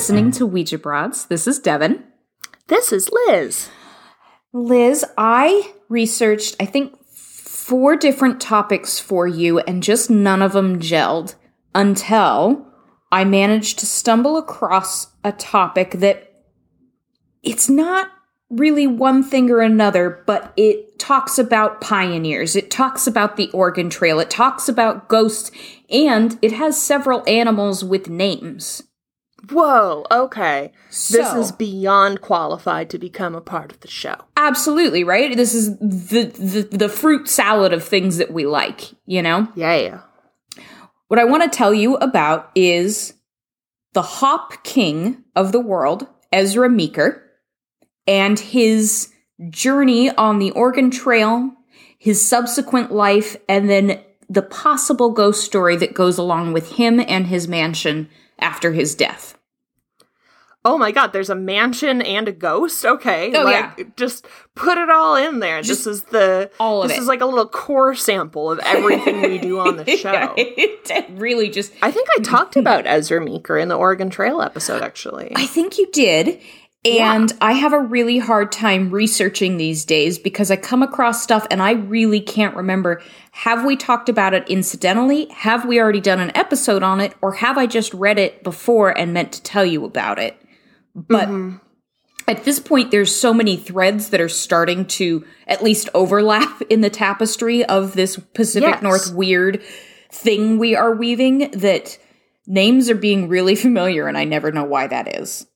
listening mm-hmm. to Ouija Broads. This is Devon. This is Liz. Liz, I researched, I think, four different topics for you, and just none of them gelled until I managed to stumble across a topic that it's not really one thing or another, but it talks about pioneers. It talks about the Oregon Trail. It talks about ghosts, and it has several animals with names. Whoa, okay. this is beyond qualified to become a part of the show. Absolutely, right? This is the, the the fruit salad of things that we like, you know? Yeah, yeah. What I want to tell you about is the hop king of the world, Ezra Meeker, and his journey on the Oregon Trail, his subsequent life, and then the possible ghost story that goes along with him and his mansion after his death. Oh my god, there's a mansion and a ghost? Okay. Oh, like, yeah. Just put it all in there. Just this is the all of This it. is like a little core sample of everything we do on the show. it really just I think I talked about Ezra Meeker in the Oregon Trail episode actually. I think you did. And I have a really hard time researching these days because I come across stuff and I really can't remember. Have we talked about it incidentally? Have we already done an episode on it? Or have I just read it before and meant to tell you about it? But mm-hmm. at this point, there's so many threads that are starting to at least overlap in the tapestry of this Pacific Yes. North weird thing we are weaving that names are being really familiar and I never know why that is.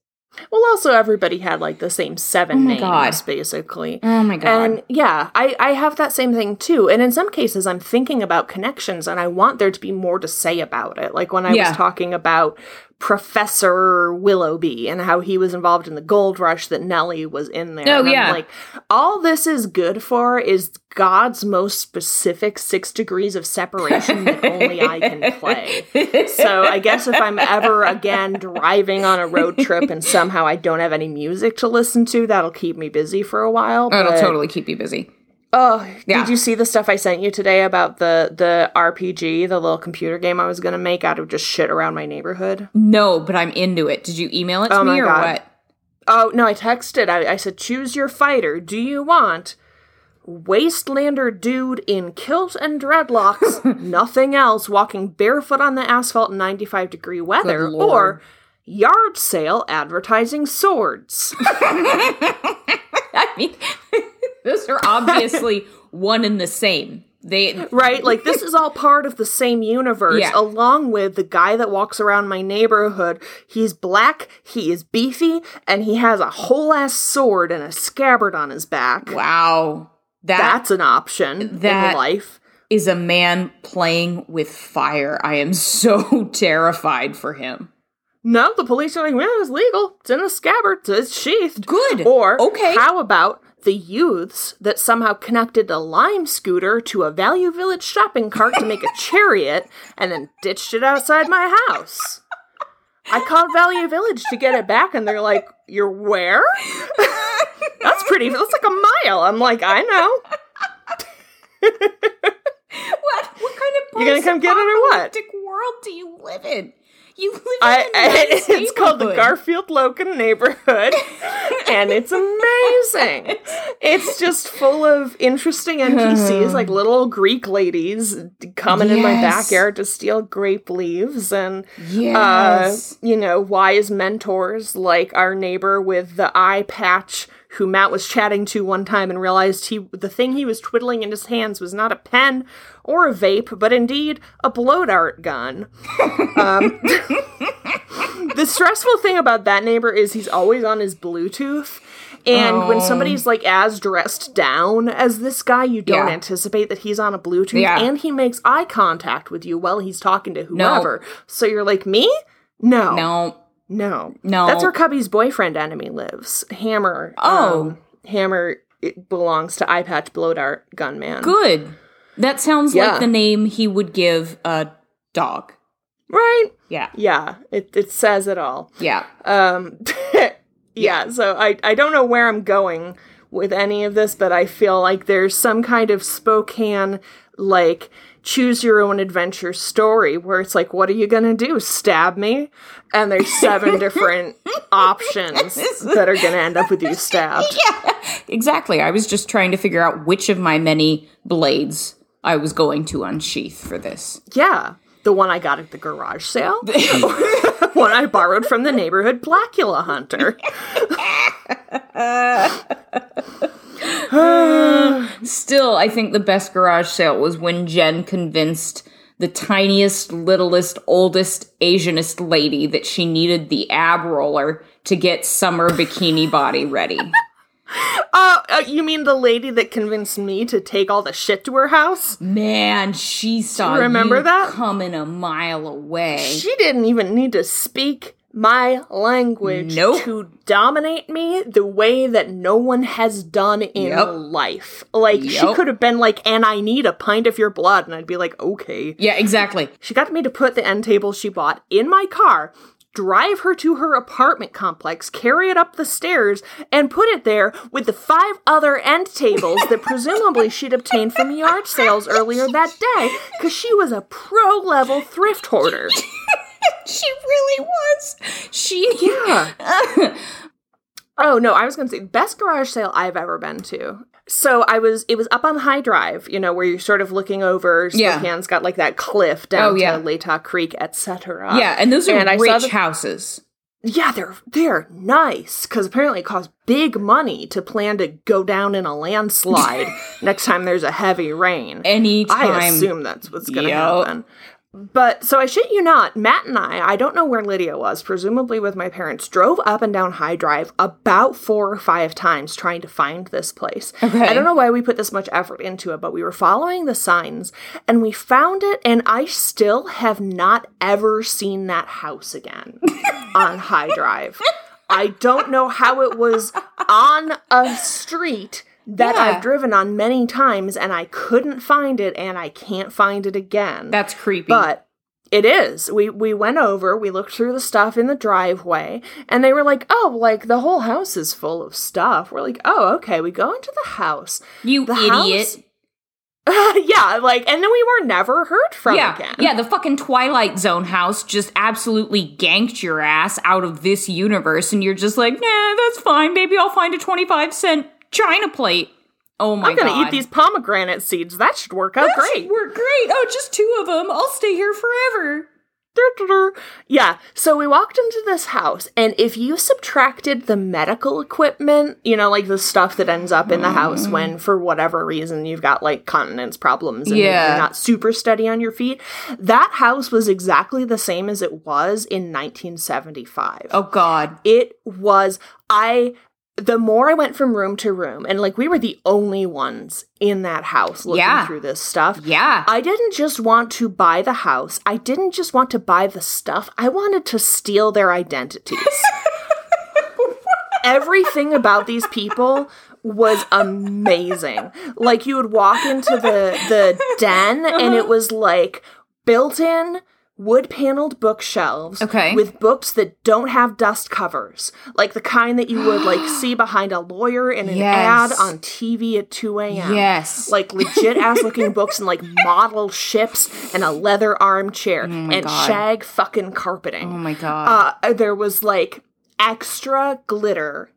Well, also everybody had like the same seven Oh names, God. basically. Oh my god. And yeah, I, I have that same thing too. And in some cases, I'm thinking about connections and I want there to be more to say about it. Like when I Yeah. was talking about Professor Willoughby and how he was involved in the gold rush that Nellie was in there. Oh, And I'm yeah. like, all this is good for is God's most specific six degrees of separation that only I can play. So I guess if I'm ever again driving on a road trip and somehow I don't have any music to listen to, that'll keep me busy for a while. It'll totally keep you busy. Oh, Yeah. did you see the stuff I sent you today about the the RPG, the little computer game I was gonna make out of just shit around my neighborhood? No, but I'm into it. Did you email it to Oh me or God. what? Oh no, I texted. I, I said, choose your fighter. Do you want wastelander dude in kilt and dreadlocks, nothing else, walking barefoot on the asphalt in 95 degree weather, or yard sale advertising swords? I mean, those are obviously one and the same. They Right? Like this is all part of the same universe, Yeah. along with the guy that walks around my neighborhood. He's black, he is beefy, and he has a whole ass sword and a scabbard on his back. wow. That That's an option that- in life. is a man playing with fire. I am so terrified for him. No, the police are like, well, it's legal. It's in a scabbard. It's sheathed. Good. Or, Okay. how about the youths that somehow connected a lime scooter to a Value Village shopping cart to make a chariot and then ditched it outside my house? I called Value Village to get it back, and they're like, You're where? that's pretty, that's like a mile. I'm like, I know. What? What kind of You gonna come get it or what? world do you live in? You live in I, a nice it's called the. Garfield Logan neighborhood, and it's amazing. It's just full of interesting NPCs, like little Greek ladies coming in my Yes. backyard to steal grape leaves, and Yes. uh, you know, wise mentors like our neighbor with the eye patch. Who Matt was chatting to one time and realized he the thing he was twiddling in his hands was not a pen or a vape, but indeed a blow dart gun. Um, the stressful thing about that neighbor is he's always on his Bluetooth. And when Oh. somebody's like as dressed down as this guy, you don't Yeah. anticipate that he's on a Bluetooth. Yeah. And he makes eye contact with you while he's talking to whoever. So you're like, me? No. no. No. No. That's where Cubby's boyfriend enemy lives. Hammer. Oh. um, Hammer it belongs to Eye Patch Blow Dart Gunman. Good. That sounds Yeah. like the name he would give a dog. Right? Yeah. Yeah. It, it says it all. Yeah. Um, yeah, so I, I don't know where I'm going with any of this, but I feel like there's some kind of Spokane, like, choose your own adventure story where it's like, what are you gonna do? Stab me? And there's seven different options that are gonna end up with you stabbed. Yeah, Exactly. I was just trying to figure out which of my many blades I was going to unsheath for this. Yeah. The one I got at the garage sale. one I borrowed from the neighborhood Blackula hunter. Still, I think the best garage sale was when Jen convinced the tiniest, littlest, oldest, Asianist lady that she needed the ab roller to get summer bikini body ready. Uh, uh, you mean the lady that convinced me to take all the shit to her house? Man, she saw remember that? coming a mile away. She didn't even need to speak my language Nope. to dominate me the way that no one has done in Yep. life. Like, she could have been like, and I need a pint of your blood. And I'd be like, okay. yeah, exactly. She got me to put the end table she bought in my car, drive her to her apartment complex, carry it up the stairs, and put it there with the five other end tables that presumably she'd obtained from yard sales earlier that day because she was a pro level thrift hoarder. She really was. She Yeah. oh no, I was gonna say best garage sale I've ever been to. So I was it was up on High Drive, you know, where you're sort of looking over Yeah. Spokane's got like that cliff oh, down Oh, yeah. to Latah Creek, etc. Yeah, and those are And I saw the- houses. Yeah, they're they're nice because apparently it costs big money to plan to go down in a landslide next time there's a heavy rain. Anytime. I assume that's what's going to happen. But so I shit you not, Matt and I, I don't know where Lydia was, presumably with my parents, drove up and down High Drive about four or five times trying to find this place. Okay. I don't know why we put this much effort into it, but we were following the signs and we found it, and I still have not ever seen that house again on High Drive. I don't know how it was on a street that Yeah. I've driven on many times and I couldn't find it and I can't find it again. That's creepy. but it is. We we went over, we looked through the stuff in the driveway, and they were like, "Oh, like the whole house is full of stuff." We're like, "Oh, okay." We go into the house. you The idiot. house- yeah, like and then we were never heard from yeah, again. yeah, the fucking Twilight Zone house just absolutely ganked your ass out of this universe, and you're just like, nah, that's fine. Maybe I'll find a 25 cent China plate. Oh my I'm gonna god. eat these pomegranate seeds. That should work out That great. should work great. Oh, just two of them. I'll stay here forever. Yeah, so we walked into this house, and if you subtracted the medical equipment, you know, like the stuff that ends up in the house when, mm. for whatever reason, you've got like continence problems and Yeah. you're not super steady on your feet, that house was exactly the same as it was in 1975 Oh god. it was i the more i went from room to room and like we were the only ones in that house looking Yeah. through this stuff. Yeah. i didn't just want to buy the house. I didn't just want to buy the stuff. I wanted to steal their identities. Everything about these people was amazing. Like you would walk into the the den and it uh-huh. was like built in wood paneled bookshelves Okay. with books that don't have dust covers like the kind that you would like see behind a lawyer in an Yes. ad on tv at 2 a.m Yes. like legit ass looking books and like model ships and a leather armchair and Oh God. shag fucking carpeting oh my god. uh, there was like extra glitter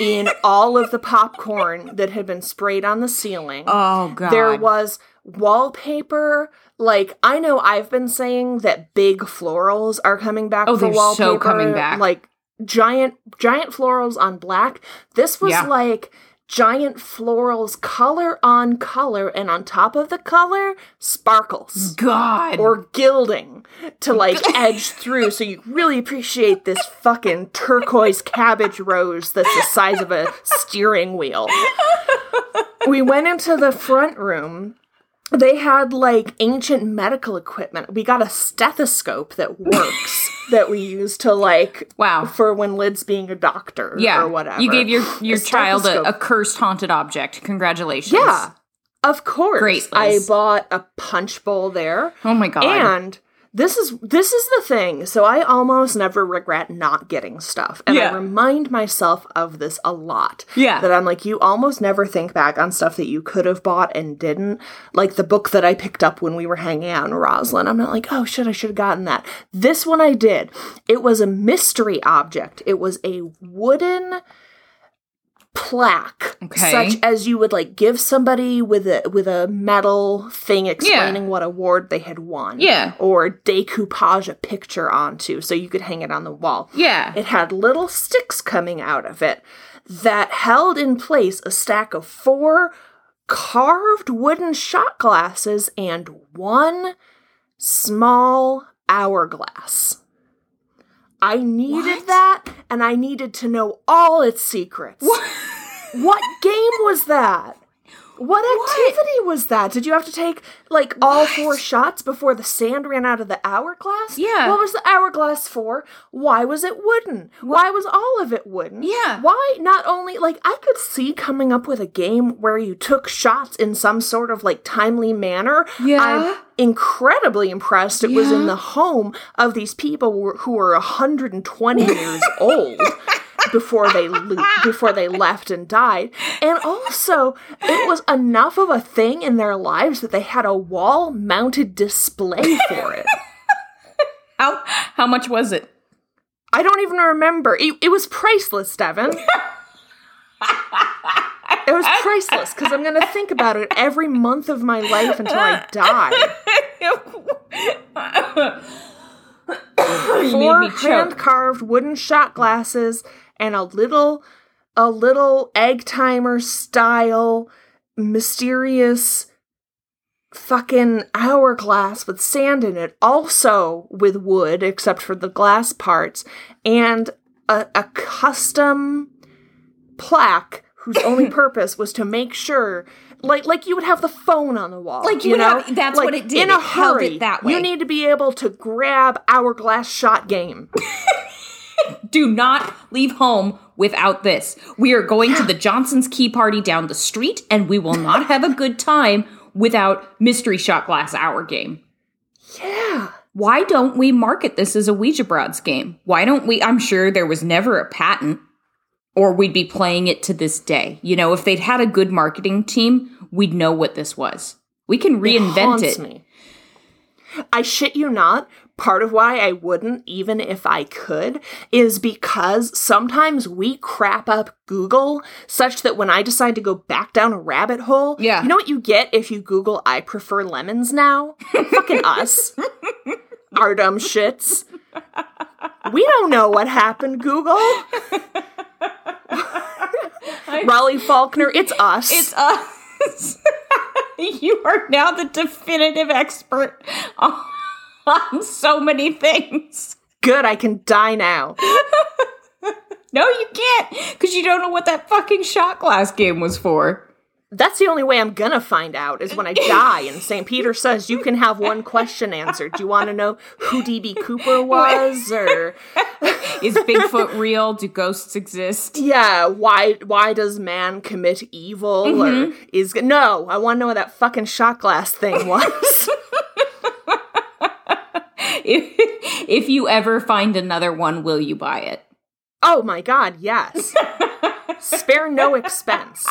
in all of the popcorn that had been sprayed on the ceiling. oh god. there was wallpaper. Like I know I've been saying that big florals are coming back Oh, for they're wallpaper. so coming back. Like giant giant florals on black. This was Yeah. like giant florals color on color and on top of the color sparkles god. or gilding to like edge through so you really appreciate this fucking turquoise cabbage rose that's the size of a steering wheel. We went into the front room. They had like ancient medical equipment. We got a stethoscope that works that we use to like Wow. for when Lid's being a doctor yeah. or whatever. You gave your your A child a, a cursed haunted object. Congratulations. Yeah. Of course. Great, I bought a punch bowl there. Oh my god. And this is this is the thing. So I almost never regret not getting stuff. And Yeah. I remind myself of this a lot. Yeah. That I'm like, you almost never think back on stuff that you could have bought and didn't. Like the book that I picked up when we were hanging out in Roslyn. I'm not like, oh shit, I should have gotten that. This one I did. It was a mystery object. It was a wooden plaque Okay. such as you would like give somebody with a with a metal thing explaining what award they had won Yeah. or decoupage a picture onto so you could hang it on the wall Yeah. it had little sticks coming out of it that held in place a stack of four carved wooden shot glasses and one small hourglass. I needed What? that and I needed to know all its secrets. What game was that? What activity was that? Did you have to take like all four shots before the sand ran out of the hourglass? Yeah. What was the hourglass for? Why was it wooden? Why was all of it wooden? Yeah. Why not only like I could see coming up with a game where you took shots in some sort of like timely manner. Yeah. I'm incredibly impressed it was in the home of these people who were- who were 120 years old before they lo- before they left and died. And also it was enough of a thing in their lives that they had a wall mounted display for it. How how much was it? i don't even remember. It, it was priceless devon. It was priceless because i'm gonna think about it every month of my life until i die. Four hand carved wooden shot glasses and a little a little egg timer style mysterious fucking hourglass with sand in it also with wood except for the glass parts and a, a custom plaque whose only purpose was to make sure like like you would have the phone on the wall Like you you would know have- that's Like, what it did. in a hurry that way. you need to be able to grab hourglass shot game Do not leave home without this. We are going to the Johnson's Key Party down the street, and we will not have a good time without Mystery Shot Glass Hour game. yeah Why don't we market this as a Ouija Broads game? Why don't we? I'm sure there was never a patent, or we'd be playing it to this day. You know, if they'd had a good marketing team, we'd know what this was. We can reinvent it. me. I shit you not. Part of why I wouldn't, even if I could, is because sometimes we crap up Google such that when I decide to go back down a rabbit hole, Yeah. you know what you get if you Google I prefer lemons now? Fucking us. Our dumb shits. We don't know what happened, Google. Raleigh Faulkner, it's us. It's us. you are now the definitive expert on, on so many things. good. I can die now. No, you can't, because you don't know what that fucking shot glass game was for. That's the only way I'm gonna find out is when I die and St. Peter says you can have one question answered. Do you want to know who DB Cooper was or Is Bigfoot real? Do ghosts exist? yeah, why why does man commit evil or mm-hmm. is No, I want to know what that fucking shot glass thing was. If, if you ever find another one, will you buy it? oh my god, yes. Spare no expense.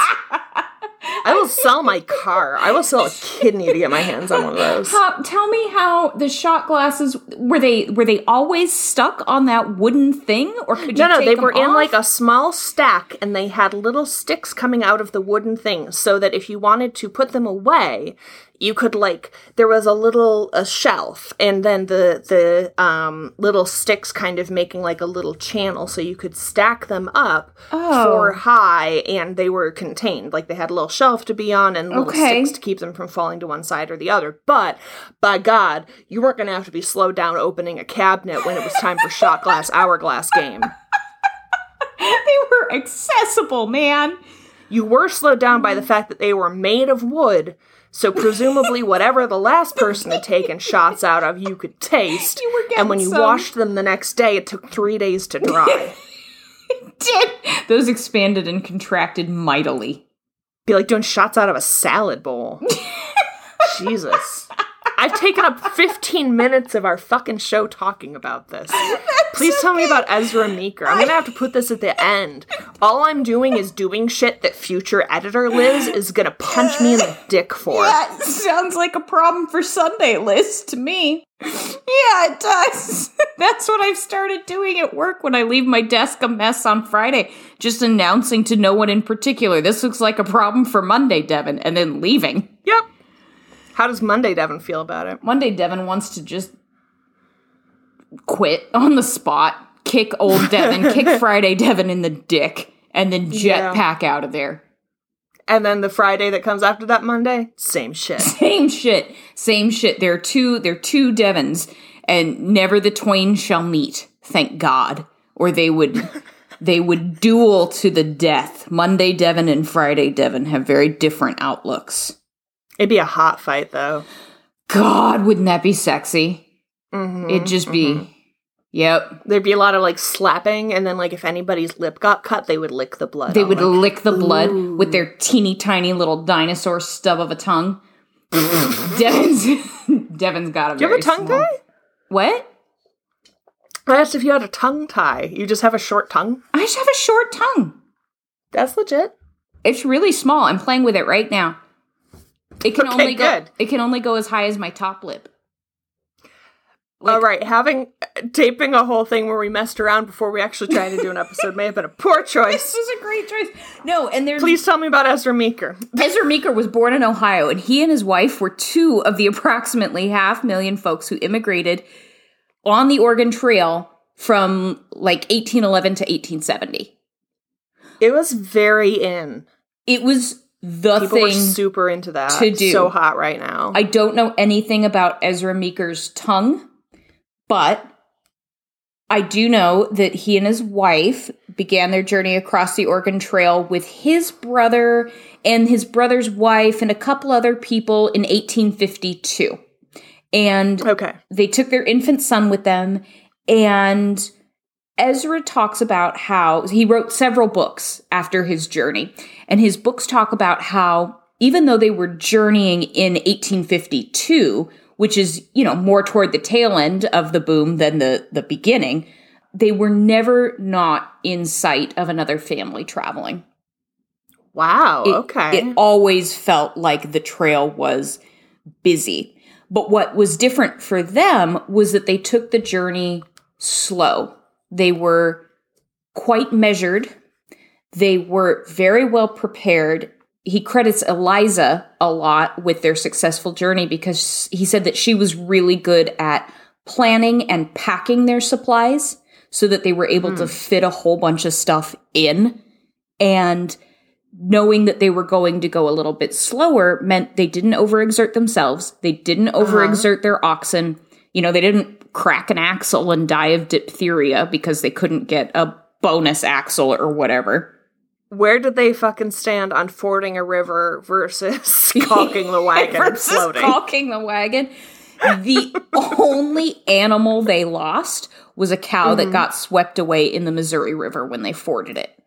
I will sell my car. I will sell a kidney to get my hands on one of those. How, tell me how the shot glasses were they were they always stuck on that wooden thing, or could you No, no, they were in like a small stack and they had little sticks coming out of the wooden thing so that if you wanted to put them away, you could like there was a little a shelf and then the the um little sticks kind of making like a little channel so you could stack them up Oh. for high and they were contained like they had a little shelf to be on and little Okay. sticks to keep them from falling to one side or the other but by god you weren't going to have to be slowed down opening a cabinet when it was time for shot glass hourglass game they were accessible, man. You were slowed down by the fact that they were made of wood, so presumably whatever the last person had taken shots out of, you could taste. You and when you some. washed them the next day, it took three days to dry. Did those expanded and contracted mightily? Be like doing shots out of a salad bowl. Jesus. I've taken up 15 minutes of our fucking show talking about this. Please tell me about Ezra Meeker. I'm gonna have to put this at the end. All I'm doing is doing shit that future editor Liz is gonna punch me in the dick for. That sounds like a problem for Sunday, Liz, to me. Yeah, it does. That's what I've started doing at work when I leave my desk a mess on Friday, just announcing to no one in particular, this looks like a problem for Monday, Devon, and then leaving. Yep. How does Monday Devon feel about it? Monday, Devon wants to just quit on the spot, kick old Devon, kick Friday Devon in the dick, and then Yeah. jetpack out of there. And then the Friday that comes after that Monday, same shit. Same shit. Same shit. There are two there are two Devons, and never the twain shall meet, thank God. Or they would they would duel to the death. Monday Devon and Friday Devon have very different outlooks. It'd be a hot fight though. God, wouldn't that be sexy? Mhm, It'd just be Yep. There'd be a lot of like slapping, and then like if anybody's lip got cut, they would lick the blood. They would like, lick the blood with their teeny tiny little dinosaur stub of a tongue. Devon's Devon's got a Do you have a tongue small- tie? What? I asked if you had a tongue tie. You just have a short tongue. I just have a short tongue. That's legit. It's really small. I'm playing with it right now. It can Okay, only go. good. It can only go as high as my top lip. All right, having uh, taping a whole thing where we messed around before we actually tried to do an episode may have been a poor choice. This is a great choice. No, and there's Please tell me about Ezra Meeker. Ezra Meeker was born in Ohio, and he and his wife were two of the approximately half million folks who immigrated on the Oregon Trail from like 1811 to 1870. It was very in. It was the People were thing. super into that. to do. So hot right now. I don't know anything about Ezra Meeker's tongue, but I do know that he and his wife began their journey across the Oregon Trail with his brother and his brother's wife and a couple other people in 1852. And okay. they took their infant son with them and Ezra talks about how he wrote several books after his journey and his books talk about how even though they were journeying in 1852 which is you know more toward the tail end of the boom than the the beginning they were never not in sight of another family traveling Wow. it, okay. It always felt like the trail was busy. But what was different for them was that they took the journey slow. They were quite measured. They were very well prepared. He credits Eliza a lot with their successful journey because he said that she was really good at planning and packing their supplies so that they were able to hmm. fit a whole bunch of stuff in. And knowing that they were going to go a little bit slower meant they didn't overexert themselves. They didn't uh-huh. overexert their oxen. You know, they didn't crack an axle and die of diphtheria because they couldn't get a bonus axle or whatever. Where did they fucking stand on fording a river versus caulking the wagon Versus floating? caulking the wagon. The only animal they lost was a cow that mm-hmm. got swept away in the Missouri River when they forded it.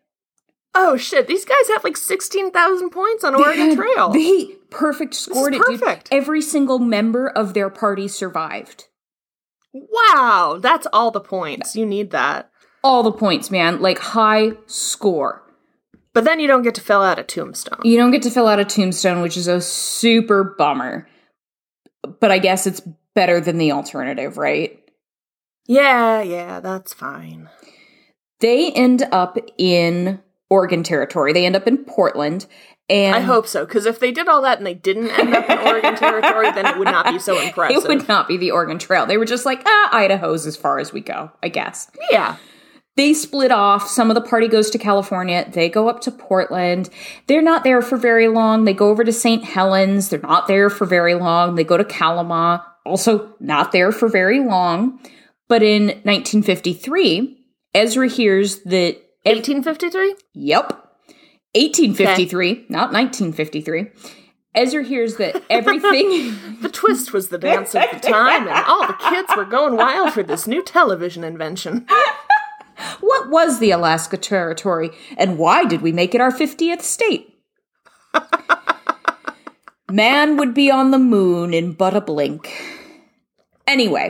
oh shit! These guys have like sixteen thousand points on Oregon Trail. They perfect scored it, dude. perfect. Every single member of their party survived. Wow, that's all the points. You need that. All the points, man. Like high score. But then you don't get to fill out a tombstone. You don't get to fill out a tombstone, which is a super bummer. But I guess it's better than the alternative, right? Yeah, yeah, that's fine. They end up in Oregon Territory. They end up in Portland. And I hope so, because if they did all that and they didn't end up in Oregon Territory, then it would not be so impressive. it would not be the Oregon Trail. They were just like, ah, Idaho's as far as we go, I guess. Yeah. they split off. Some of the party goes to California. They go up to Portland. They're not there for very long. They go over to St. Helens. They're not there for very long. They go to Kalama. Also, not there for very long. But in 1953, Ezra hears that. 1853? Yep. 1853, not 1953. Ezra hears that everything. The twist was the dance of the time, and all the kids were going wild for this new television invention. what was the Alaska Territory, and why did we make it our 50th state? Man would be on the moon in but a blink. Anyway,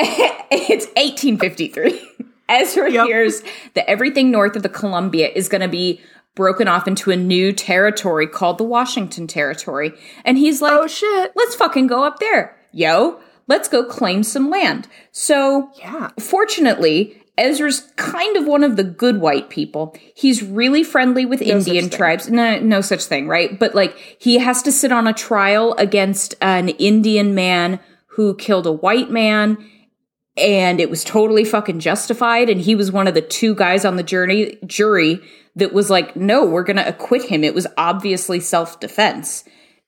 it's 1853. Ezra Yep. hears that everything north of the Columbia is going to be broken off into a new territory called the Washington Territory. And he's like, Oh shit. let's fucking go up there. Yo, let's go claim some land. So, Yeah. fortunately, Ezra's kind of one of the good white people. He's really friendly with such Indian tribes. No, no such thing, right? But like, he has to sit on a trial against an Indian man who killed a white man. And it was totally fucking justified. And he was one of the two guys on the journey jury that was like, no, we're going to acquit him. It was obviously self defense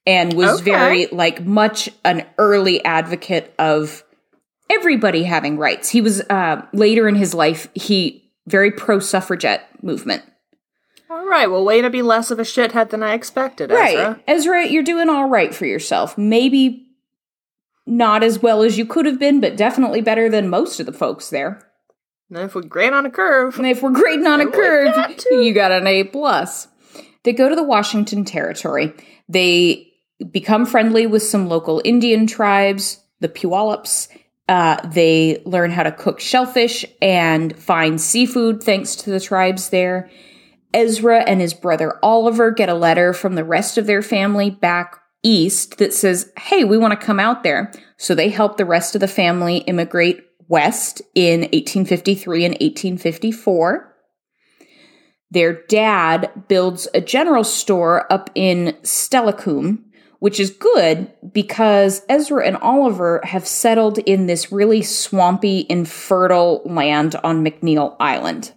and was Okay. very, like, much an early advocate of everybody having rights. He was uh, later in his life, he very pro suffragette movement. All right. Well, way to be less of a shithead than I expected, Right. Ezra. Ezra, you're doing all right for yourself. Maybe not as well as you could have been, but definitely better than most of the folks there. And if we grade on a curve, And if we're grading on a curve, too. you got an A plus. They go to the Washington Territory. They become friendly with some local Indian tribes, the Puyallups. Uh, they learn how to cook shellfish and find seafood thanks to the tribes there. Ezra and his brother Oliver get a letter from the rest of their family back east that says, Hey, we want to come out there. So they help the rest of the family immigrate west in 1853 and 1854. Their dad builds a general store up in Steilacoom, which is good because Ezra and Oliver have settled in this really swampy, infertile land on McNeil Island.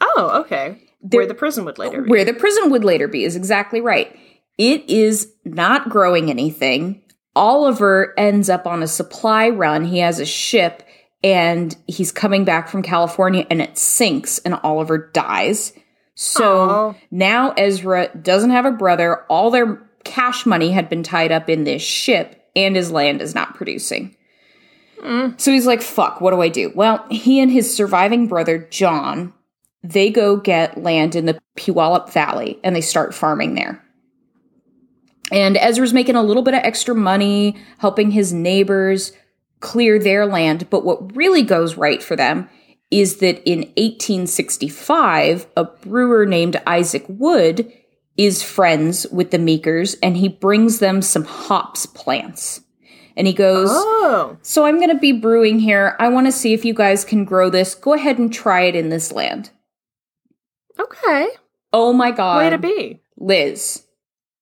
oh, okay. There- Where the prison would later be. Where the prison would later be is exactly right. It is not growing anything. Oliver ends up on a supply run. He has a ship and he's coming back from California and it sinks and Oliver dies. So Aw. now Ezra doesn't have a brother. All their cash money had been tied up in this ship and his land is not producing. So he's like, fuck, what do I do? Well, he and his surviving brother, John, they go get land in the Puyallup Valley and they start farming there. And Ezra's making a little bit of extra money, helping his neighbors clear their land. But what really goes right for them is that in 1865, a brewer named Isaac Wood is friends with the Meekers and he brings them some hops plants. And he goes, Oh. So I'm going to be brewing here. I want to see if you guys can grow this. Go ahead and try it in this land. Okay. Oh my God. Way to be. Liz.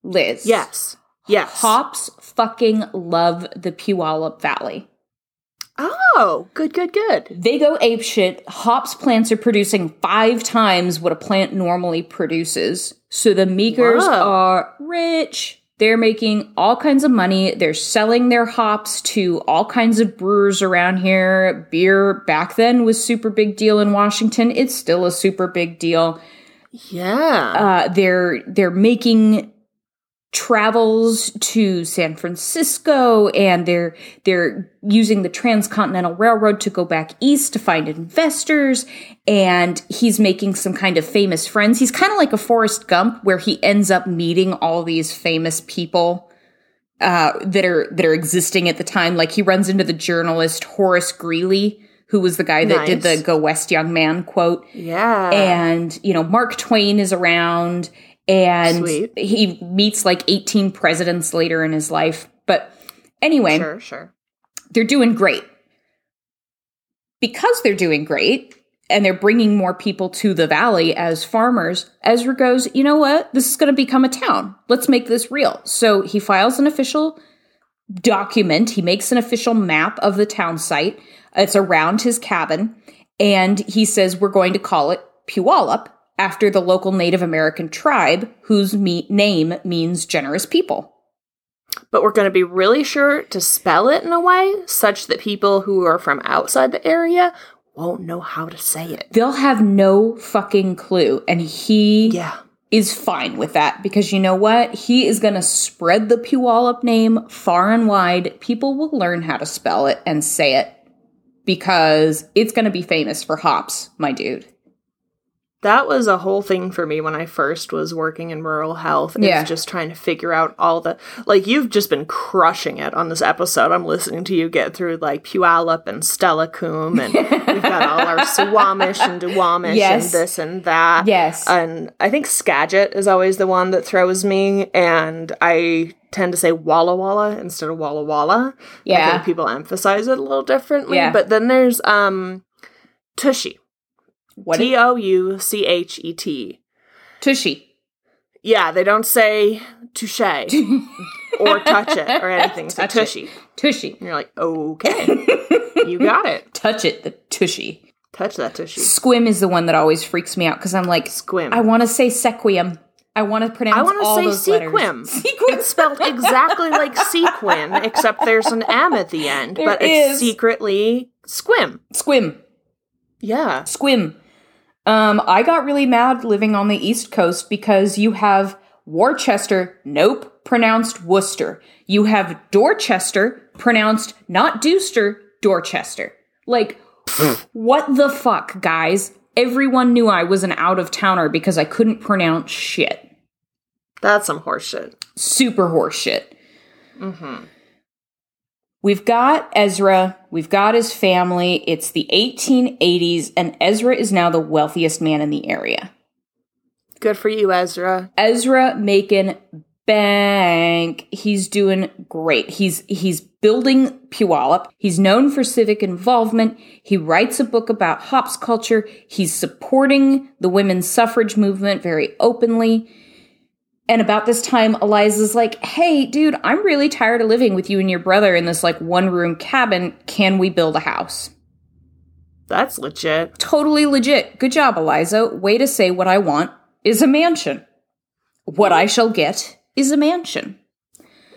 Liz. Yes. Yes. Hops fucking love the Puyallup Valley. Oh, good, good, good. They go apeshit. Hops plants are producing five times what a plant normally produces. So the Meekers Wow. are rich. They're making all kinds of money. They're selling their hops to all kinds of brewers around here. Beer back then was super big deal in Washington. It's still a super big deal. Yeah. Uh, they're they're making travels to San Francisco and they're they're using the transcontinental railroad to go back east to find investors and he's making some kind of famous friends. He's kind of like a Forrest Gump where he ends up meeting all these famous people uh, that are that are existing at the time. Like he runs into the journalist Horace Greeley who was the guy that did the go west young man quote. Yeah. and you know Mark Twain is around and Sweet. he meets like 18 presidents later in his life. But anyway sure, sure. they're doing great. Because they're doing great and they're bringing more people to the valley as farmers Ezra goes you know what? This is going to become a town. Let's make this real. So he files an official document. He makes an official map of the town site. It's around his cabin. And he says we're going to call it Puyallup after the local Native American tribe whose me- name means generous people. But we're going to be really sure to spell it in a way such that people who are from outside the area won't know how to say it. They'll have no fucking clue and he Yeah. is fine with that because you know what? He is going to spread the Puyallup name far and wide. People will learn how to spell it and say it because it's going to be famous for hops, my dude. That was a whole thing for me when I first was working in rural health. Is Yeah. just trying to figure out all the like you've just been crushing it on this episode. I'm listening to you get through like Puyallup and Steilacoom and we've got all our Swamish and Duwamish Yes. and this and that. Yes. And I think Skagit is always the one that throws me and I tend to say Walla Walla instead of Walla Walla. I Yeah. think people emphasize it a little differently. Yeah. But then there's um Tushy. What T O U C H E T. Tushy. Yeah, they don't say touche or touch it or anything. A Touch it. tushy. Tushy. And you're like, okay, you got it. Touch it, the tushy. Touch that tushy. Squim is the one that always freaks me out because I'm like, Squim. I want to say sequium. I want to pronounce I want to say sequim. Sequim. It's spelled exactly like sequin, except there's an M at the end, There but is. it's secretly squim. Squim. Yeah. Squim. Um, I got really mad living on the East Coast because you have Worcester, nope, pronounced Worcester. You have Dorchester, pronounced not Dooster, Dorchester. Like, what the fuck, guys? Everyone knew I was an out of towner because I couldn't pronounce shit. That's some horseshit. Super horseshit. Mm-hmm. We've got Ezra, we've got his family. It's the 1880s, and Ezra is now the wealthiest man in the area. Good for you, Ezra. Ezra making bank. He's doing great. He's he's building Puyallup. He's known for civic involvement. He writes a book about hops culture. He's supporting the women's suffrage movement very openly. And about this time, Eliza's like, "Hey, dude, I'm really tired of living with you and your brother in this like one room cabin. Can we build a house?" That's legit. Totally legit. Good job, Eliza. Way to say what I want is a mansion. What I shall get is a mansion.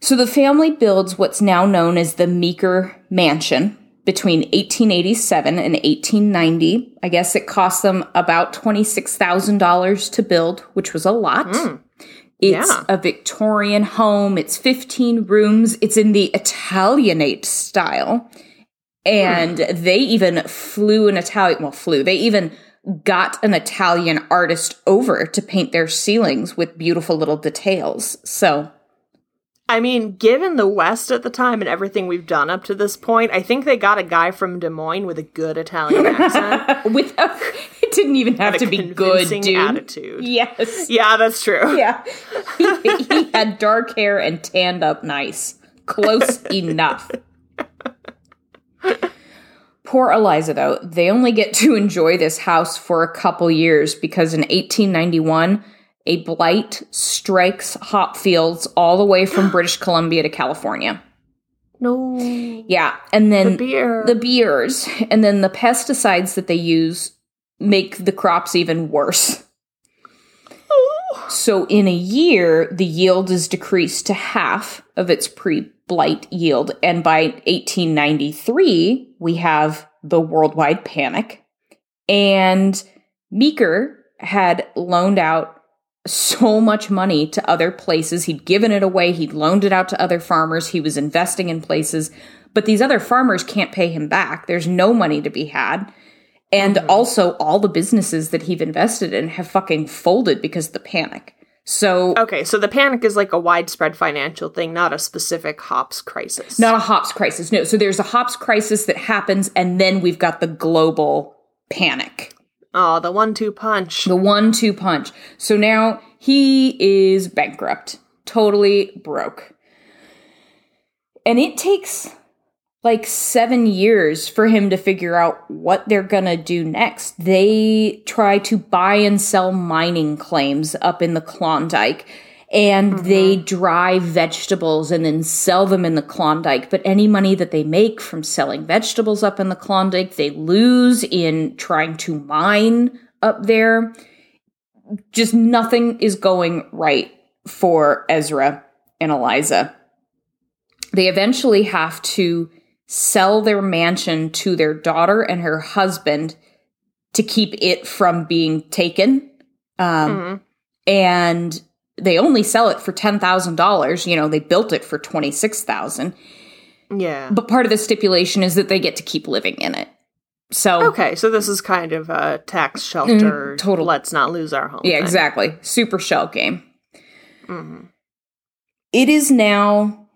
so the family builds what's now known as the Meeker Mansion between 1887 and 1890. I guess it cost them about $26,000 to build, which was a lot. Hmm. It's Yeah. a Victorian home. It's 15 rooms. It's in the Italianate style. And hmm. they even flew an Italian, well, flew, they even got an Italian artist over to paint their ceilings with beautiful little details. So, I mean, given the West at the time and everything we've done up to this point, I think they got a guy from Des Moines with a good Italian accent. with it didn't even have to be good, dude. attitude. Yes. Yeah, that's true. Yeah. he, he had dark hair and tanned up nice. Close enough. Poor Eliza, though, they only get to enjoy this house for a couple years because in 1891, a blight strikes hop fields all the way from British Columbia to California. No. Yeah, and then The beer. the beers, and then the pesticides that they use make the crops even worse. Oh. So, in a year, the yield is decreased to half of its pre blight yield. And by 1893, we have the worldwide panic. And Meeker had loaned out so much money to other places. He'd given it away, he'd loaned it out to other farmers, he was investing in places. But these other farmers can't pay him back. There's no money to be had. And mm-hmm. also, all the businesses that he've invested in have fucking folded because of the panic. So, Okay, so the panic is like a widespread financial thing, not a specific hops crisis. not a hops crisis. No, so there's a hops crisis that happens, and then we've got the global panic. Oh, the one two punch. The one two punch. So now he is bankrupt, totally broke. And it takes like seven years for him to figure out what they're gonna do next. They try to buy and sell mining claims up in the Klondike. And they dry vegetables and then sell them in the Klondike. But any money that they make from selling vegetables up in the Klondike, they lose in trying to mine up there. Just nothing is going right for Ezra and Eliza. They eventually have to sell their mansion to their daughter and her husband to keep it from being taken. Um, Mhm. and they only sell it for $10,000. You know, they built it for 26,000. Yeah. But part of the stipulation is that they get to keep living in it. So Okay, so this is kind of a tax shelter. Mm, total- Let's not lose our home. Yeah, thing. exactly. Super shell game. Mhm. It is now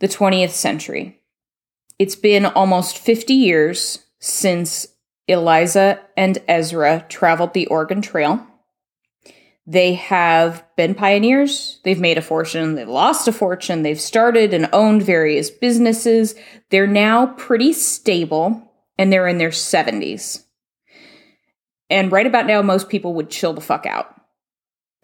the 20th century. It's been almost 50 years since Eliza and Ezra traveled the Oregon Trail. They have been pioneers. They've made a fortune. They've lost a fortune. They've started and owned various businesses. They're now pretty stable and they're in their 70s. And right about now, most people would chill the fuck out.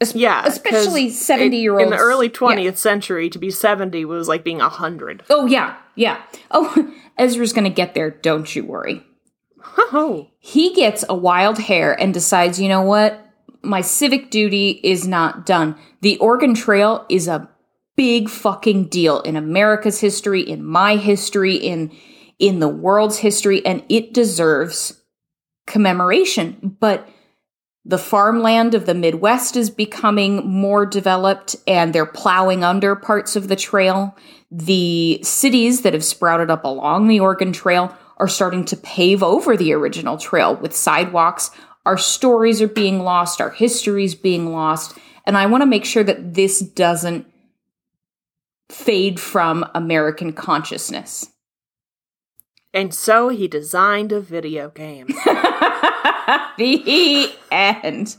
Es- Yeah, Especially 70 year olds. in the early Yeah. 20th century. To be 70 was like being 100. Oh, yeah, yeah. Oh, Ezra's gonna get there, don't you worry. Oh, He gets a wild hair and decides, you know what? My civic duty is not done. The Oregon Trail is a big fucking deal in America's history, in my history, in in the world's history, and it deserves commemoration. But the farmland of the Midwest is becoming more developed and they're plowing under parts of the trail. The cities that have sprouted up along the Oregon Trail are starting to pave over the original trail with sidewalks. Our stories are being lost, our history's being lost, and I want to make sure that this doesn't fade from American consciousness. and so he designed a video game. the end.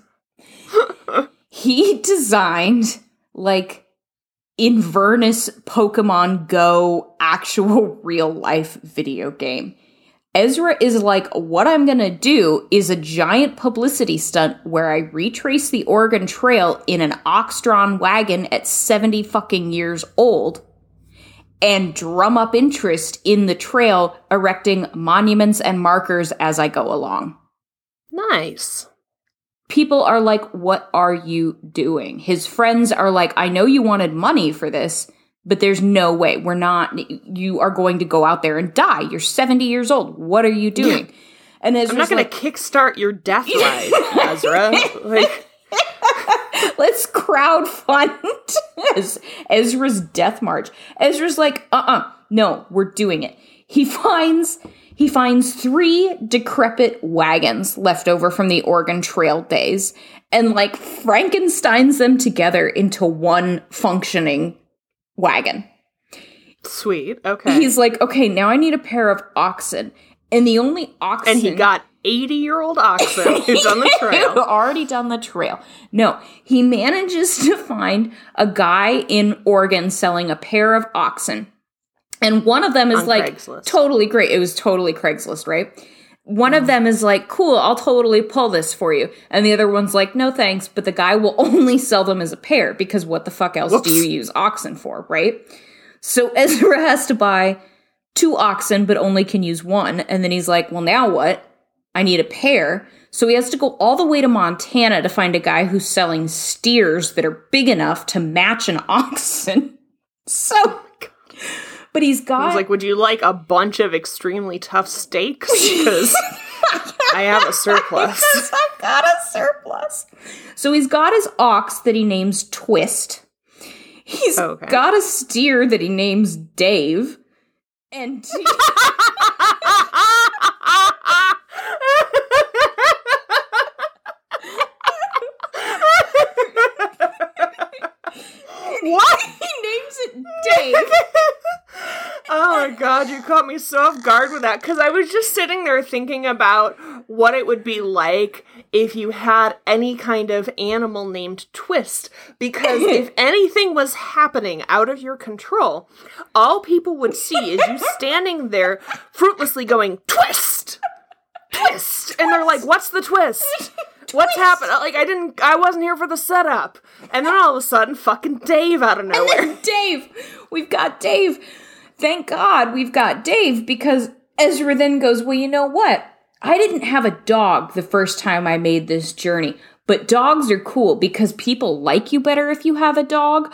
he designed like Inverness Pokemon Go actual real life video game. Ezra is like, what I'm gonna do is a giant publicity stunt where I retrace the Oregon Trail in an ox drawn wagon at 70 fucking years old and drum up interest in the trail, erecting monuments and markers as I go along nice. people are like, What are you doing? His friends are like, I know you wanted money for this, but there's no way. We're not, you are going to go out there and die. You're 70 years old. What are you doing? And I'm Ezra's not going like, to kickstart your death ride, Ezra. Like, let's crowd fund Ezra's death march. Ezra's like, uh uh no, we're doing it. He finds he finds three decrepit wagons left over from the Oregon Trail days and like Frankensteins them together into one functioning wagon. sweet. Okay. He's like, okay, now I need a pair of oxen. And the only oxen and he got 80 year old oxen who's on the trail. already done the trail. No, he manages to find a guy in Oregon selling a pair of oxen. And one of them is On like Craigslist. totally great. It was totally Craigslist, right? One of them is like, cool, I'll totally pull this for you. And the other one's like, no thanks, but the guy will only sell them as a pair because what the fuck else do you use oxen for, right? So Ezra has to buy two oxen, but only can use one. And then he's like, well, now what? I need a pair. So he has to go all the way to Montana to find a guy who's selling steers that are big enough to match an oxen. So, but he's got was like, would you like a bunch of extremely tough steaks? Because I have a surplus. Because I've got a surplus. So he's got his ox that he names Twist. He's oh, Okay. got a steer that he names Dave. And what? he names it Dave. Oh my god, you caught me so off guard with that because I was just sitting there thinking about what it would be like if you had any kind of animal named Twist. Because if anything was happening out of your control, all people would see is you standing there fruitlessly going, Twist! Twist! And they're like, What's the twist? What's happened? Like I didn't I wasn't here for the setup. And then all of a sudden fucking Dave out of nowhere. Dave. We've got Dave. Thank God we've got Dave because Ezra then goes, Well, you know what? I didn't have a dog the first time I made this journey, but dogs are cool because people like you better if you have a dog.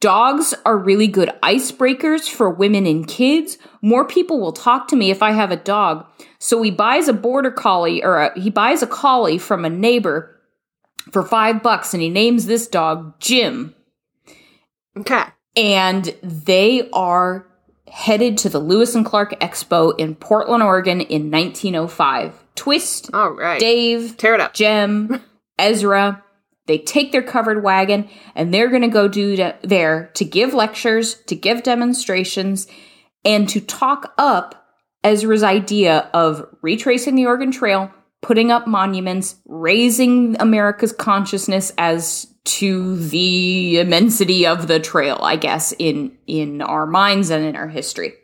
Dogs are really good icebreakers for women and kids. More people will talk to me if I have a dog. So he buys a border collie or a, he buys a collie from a neighbor for five bucks and he names this dog Jim Okay. and they are headed to the Lewis and Clark Expo in Portland, Oregon in 1905. Twist, All right. Dave, Tear it up. Jim, Ezra, they take their covered wagon and they're going to go do to, there to give lectures, to give demonstrations, and to talk up Ezra's idea of retracing the Oregon Trail, putting up monuments, raising America's consciousness as to the immensity of the trail, I guess, in in our minds and in our history.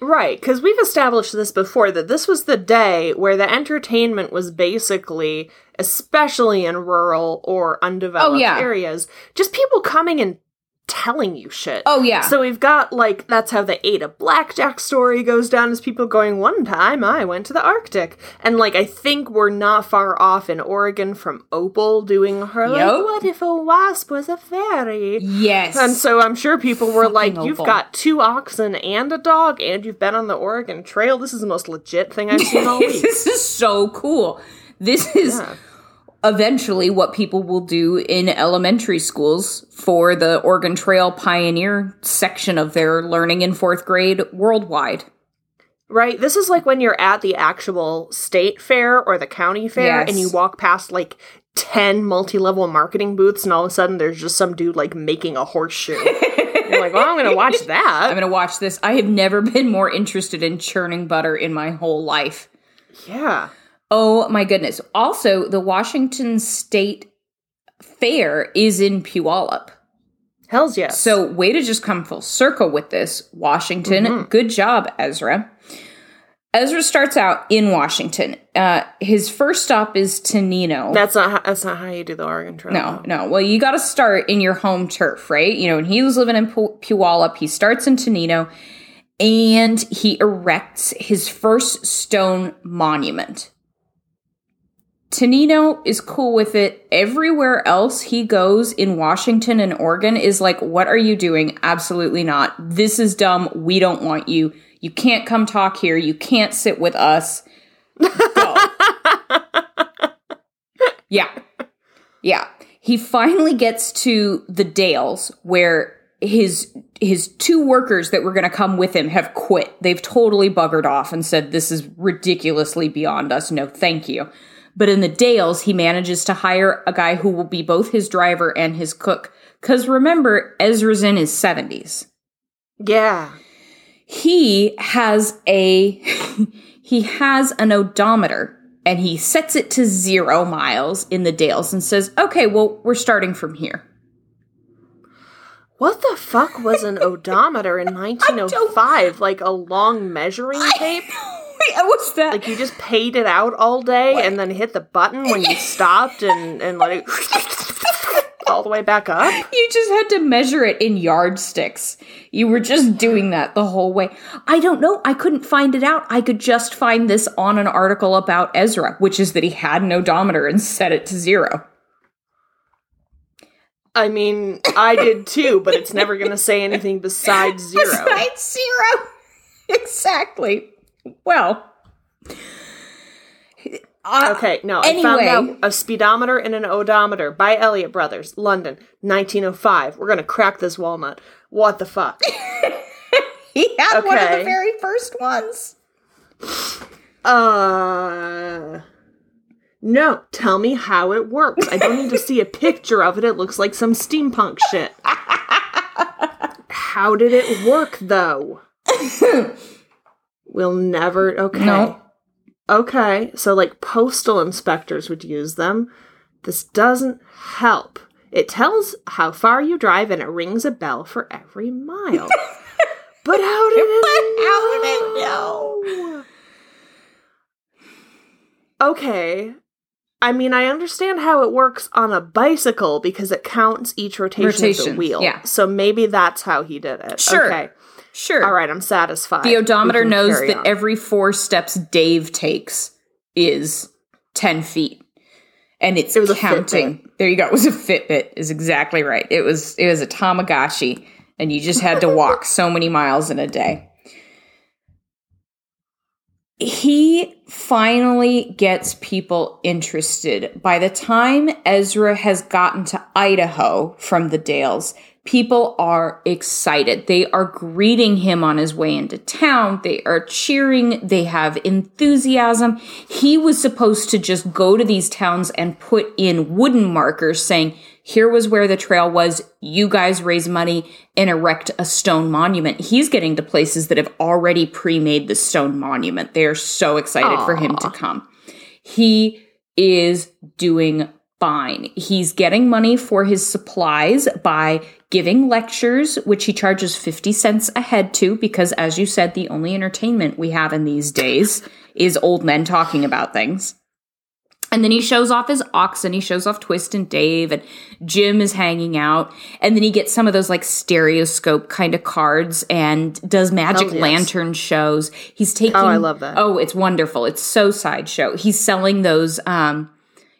Right, because we've established this before that this was the day where the entertainment was basically, especially in rural or undeveloped Oh, yeah. areas, just people coming and telling you shit. Oh yeah. So we've got like that's how the Ada Blackjack story goes down as people going, One time I went to the Arctic. And like I think we're not far off in Oregon from Opal doing her like, Yup. What if a wasp was a fairy? yes. And so I'm sure people were like, You've Opal. got two oxen and a dog, and you've been on the Oregon Trail. This is the most legit thing I've seen all week. this is so cool. This is Yeah. Eventually what people will do in elementary schools for the Oregon Trail Pioneer section of their learning in fourth grade worldwide. Right? This is like when you're at the actual state fair or the county fair Yes. and you walk past like 10 multi level marketing booths, and all of a sudden there's just some dude like making a horseshoe. you're like, well, I'm going to watch that. I'm going to watch this. I have never been more interested in churning butter in my whole life. Yeah. Oh my goodness. Also, the Washington State Fair is in Puyallup. Hells yes. So, way to just come full circle with this, Washington. Mm-hmm. Good job, Ezra. Ezra starts out in Washington. Uh, his first stop is Tenino. that's not, how, that's not how you do the Oregon Trail. no, no. Well, you got to start in your home turf, right? You know, when he was living in Pu- Puyallup, he starts in Tenino and he erects his first stone monument. Tenino is cool with it. Everywhere else he goes in Washington and Oregon is like, what are you doing? Absolutely not. This is dumb. We don't want you. You can't come talk here. You can't sit with us. Go. yeah. Yeah. He finally gets to the Dalles where his his two workers that were going to come with him have quit. They've totally buggered off and said this is ridiculously beyond us. No, thank you. But in the Dalles, he manages to hire a guy who will be both his driver and his cook. Cuz remember, Ezra's in his 70s Yeah. he has a he has an odometer and he sets it to zero miles in the Dalles and says okay well we're starting from here What the fuck was an odometer in 1905? Like a long measuring tape? Wait, what's that Like you just paid it out all day and then hit the button when you stopped and, and let it all the way back up? you just had to measure it in yardsticks. You were just doing that the whole way. I don't know. I couldn't find it out. I could just find this on an article about ezra which is that he had an odometer and set it to zero I mean, I did too, but it's never going to say anything besides zero. Besides zero. exactly. Well. uh, Okay, no, Anyway. I found out a speedometer and an odometer by Elliott Brothers, London, 1905. We're going to crack this walnut. What the fuck? He had one of the very first ones. Uh. No, tell me how it works. I don't need to see a picture of it. It looks like some steampunk shit. How did it work, though? we'll never. Okay. No. Okay, so like postal inspectors would use them. This doesn't help. It tells how far you drive and it rings a bell for every mile. but how did it How did it know? Okay. I mean, I understand how it works on a bicycle because it counts each rotation of the wheel. yeah. So maybe that's how he did it. Sure. Okay. Sure. All right, I'm satisfied. The odometer knows that on. every four steps Dave takes is 10 feet. And it's It counting. There you go. It was a Fitbit, is exactly right. It was it was a Tamagotchi, and you just had to walk so many miles in a day. He finally gets people interested. By the time Ezra has gotten to Idaho from the Dalles, People are excited. They are greeting him on his way into town. They are cheering. They have enthusiasm. He was supposed to just go to these towns and put in wooden markers saying, here was where the trail was. You guys raise money and erect a stone monument. He's getting to places that have already pre made the stone monument. They are so excited Aww. for him to come. He is doing fine. He's getting money for his supplies by giving lectures, which he charges 50 cents a head to, because as you said, the only entertainment we have in these days is old men talking about things. And then he shows off his oxen. He shows off Twist and Dave, and Jim is hanging out. And then he gets some of those like stereoscope kind of cards and does magic oh, yes. lantern shows. He's taking. Oh, I love that. Oh, it's wonderful. It's so sideshow. He's selling those um,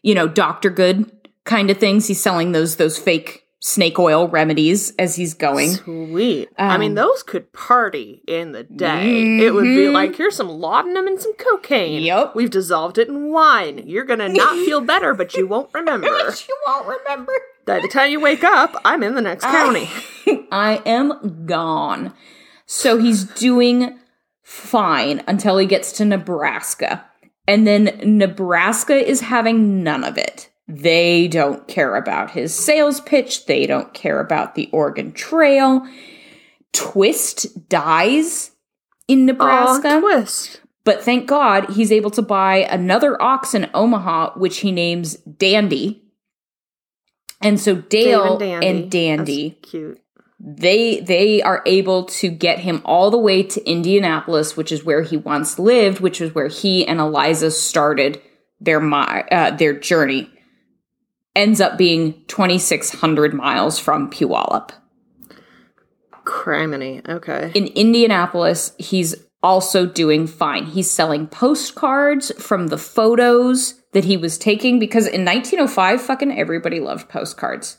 you know, Dr. Good kind of things. He's selling those those fake snake oil remedies as he's going. Sweet. Um, I mean, um, those could party in the day. Mm-hmm. It would be like, here's some laudanum and some cocaine. Yep. We've dissolved it in wine. You're gonna not feel better, but you won't remember. but you won't remember. By the time you wake up, I'm in the next county. I am gone. So he's doing fine until he gets to Nebraska. And then Nebraska is having none of it. They don't care about his sales pitch. They don't care about the Oregon Trail. Twist dies in Nebraska. twist. But thank God he's able to buy another ox in Omaha, which he names Dandy. And so Dale and Dandy, and Dandy cute they they are able to get him all the way to Indianapolis, which is where he once lived, which is where he and Eliza started their uh, their journey. Ends up being 2,600 miles from Puyallup. Criminy. Okay. In Indianapolis, he's also doing fine. He's selling postcards from the photos that he was taking because in 1905, fucking everybody loved postcards.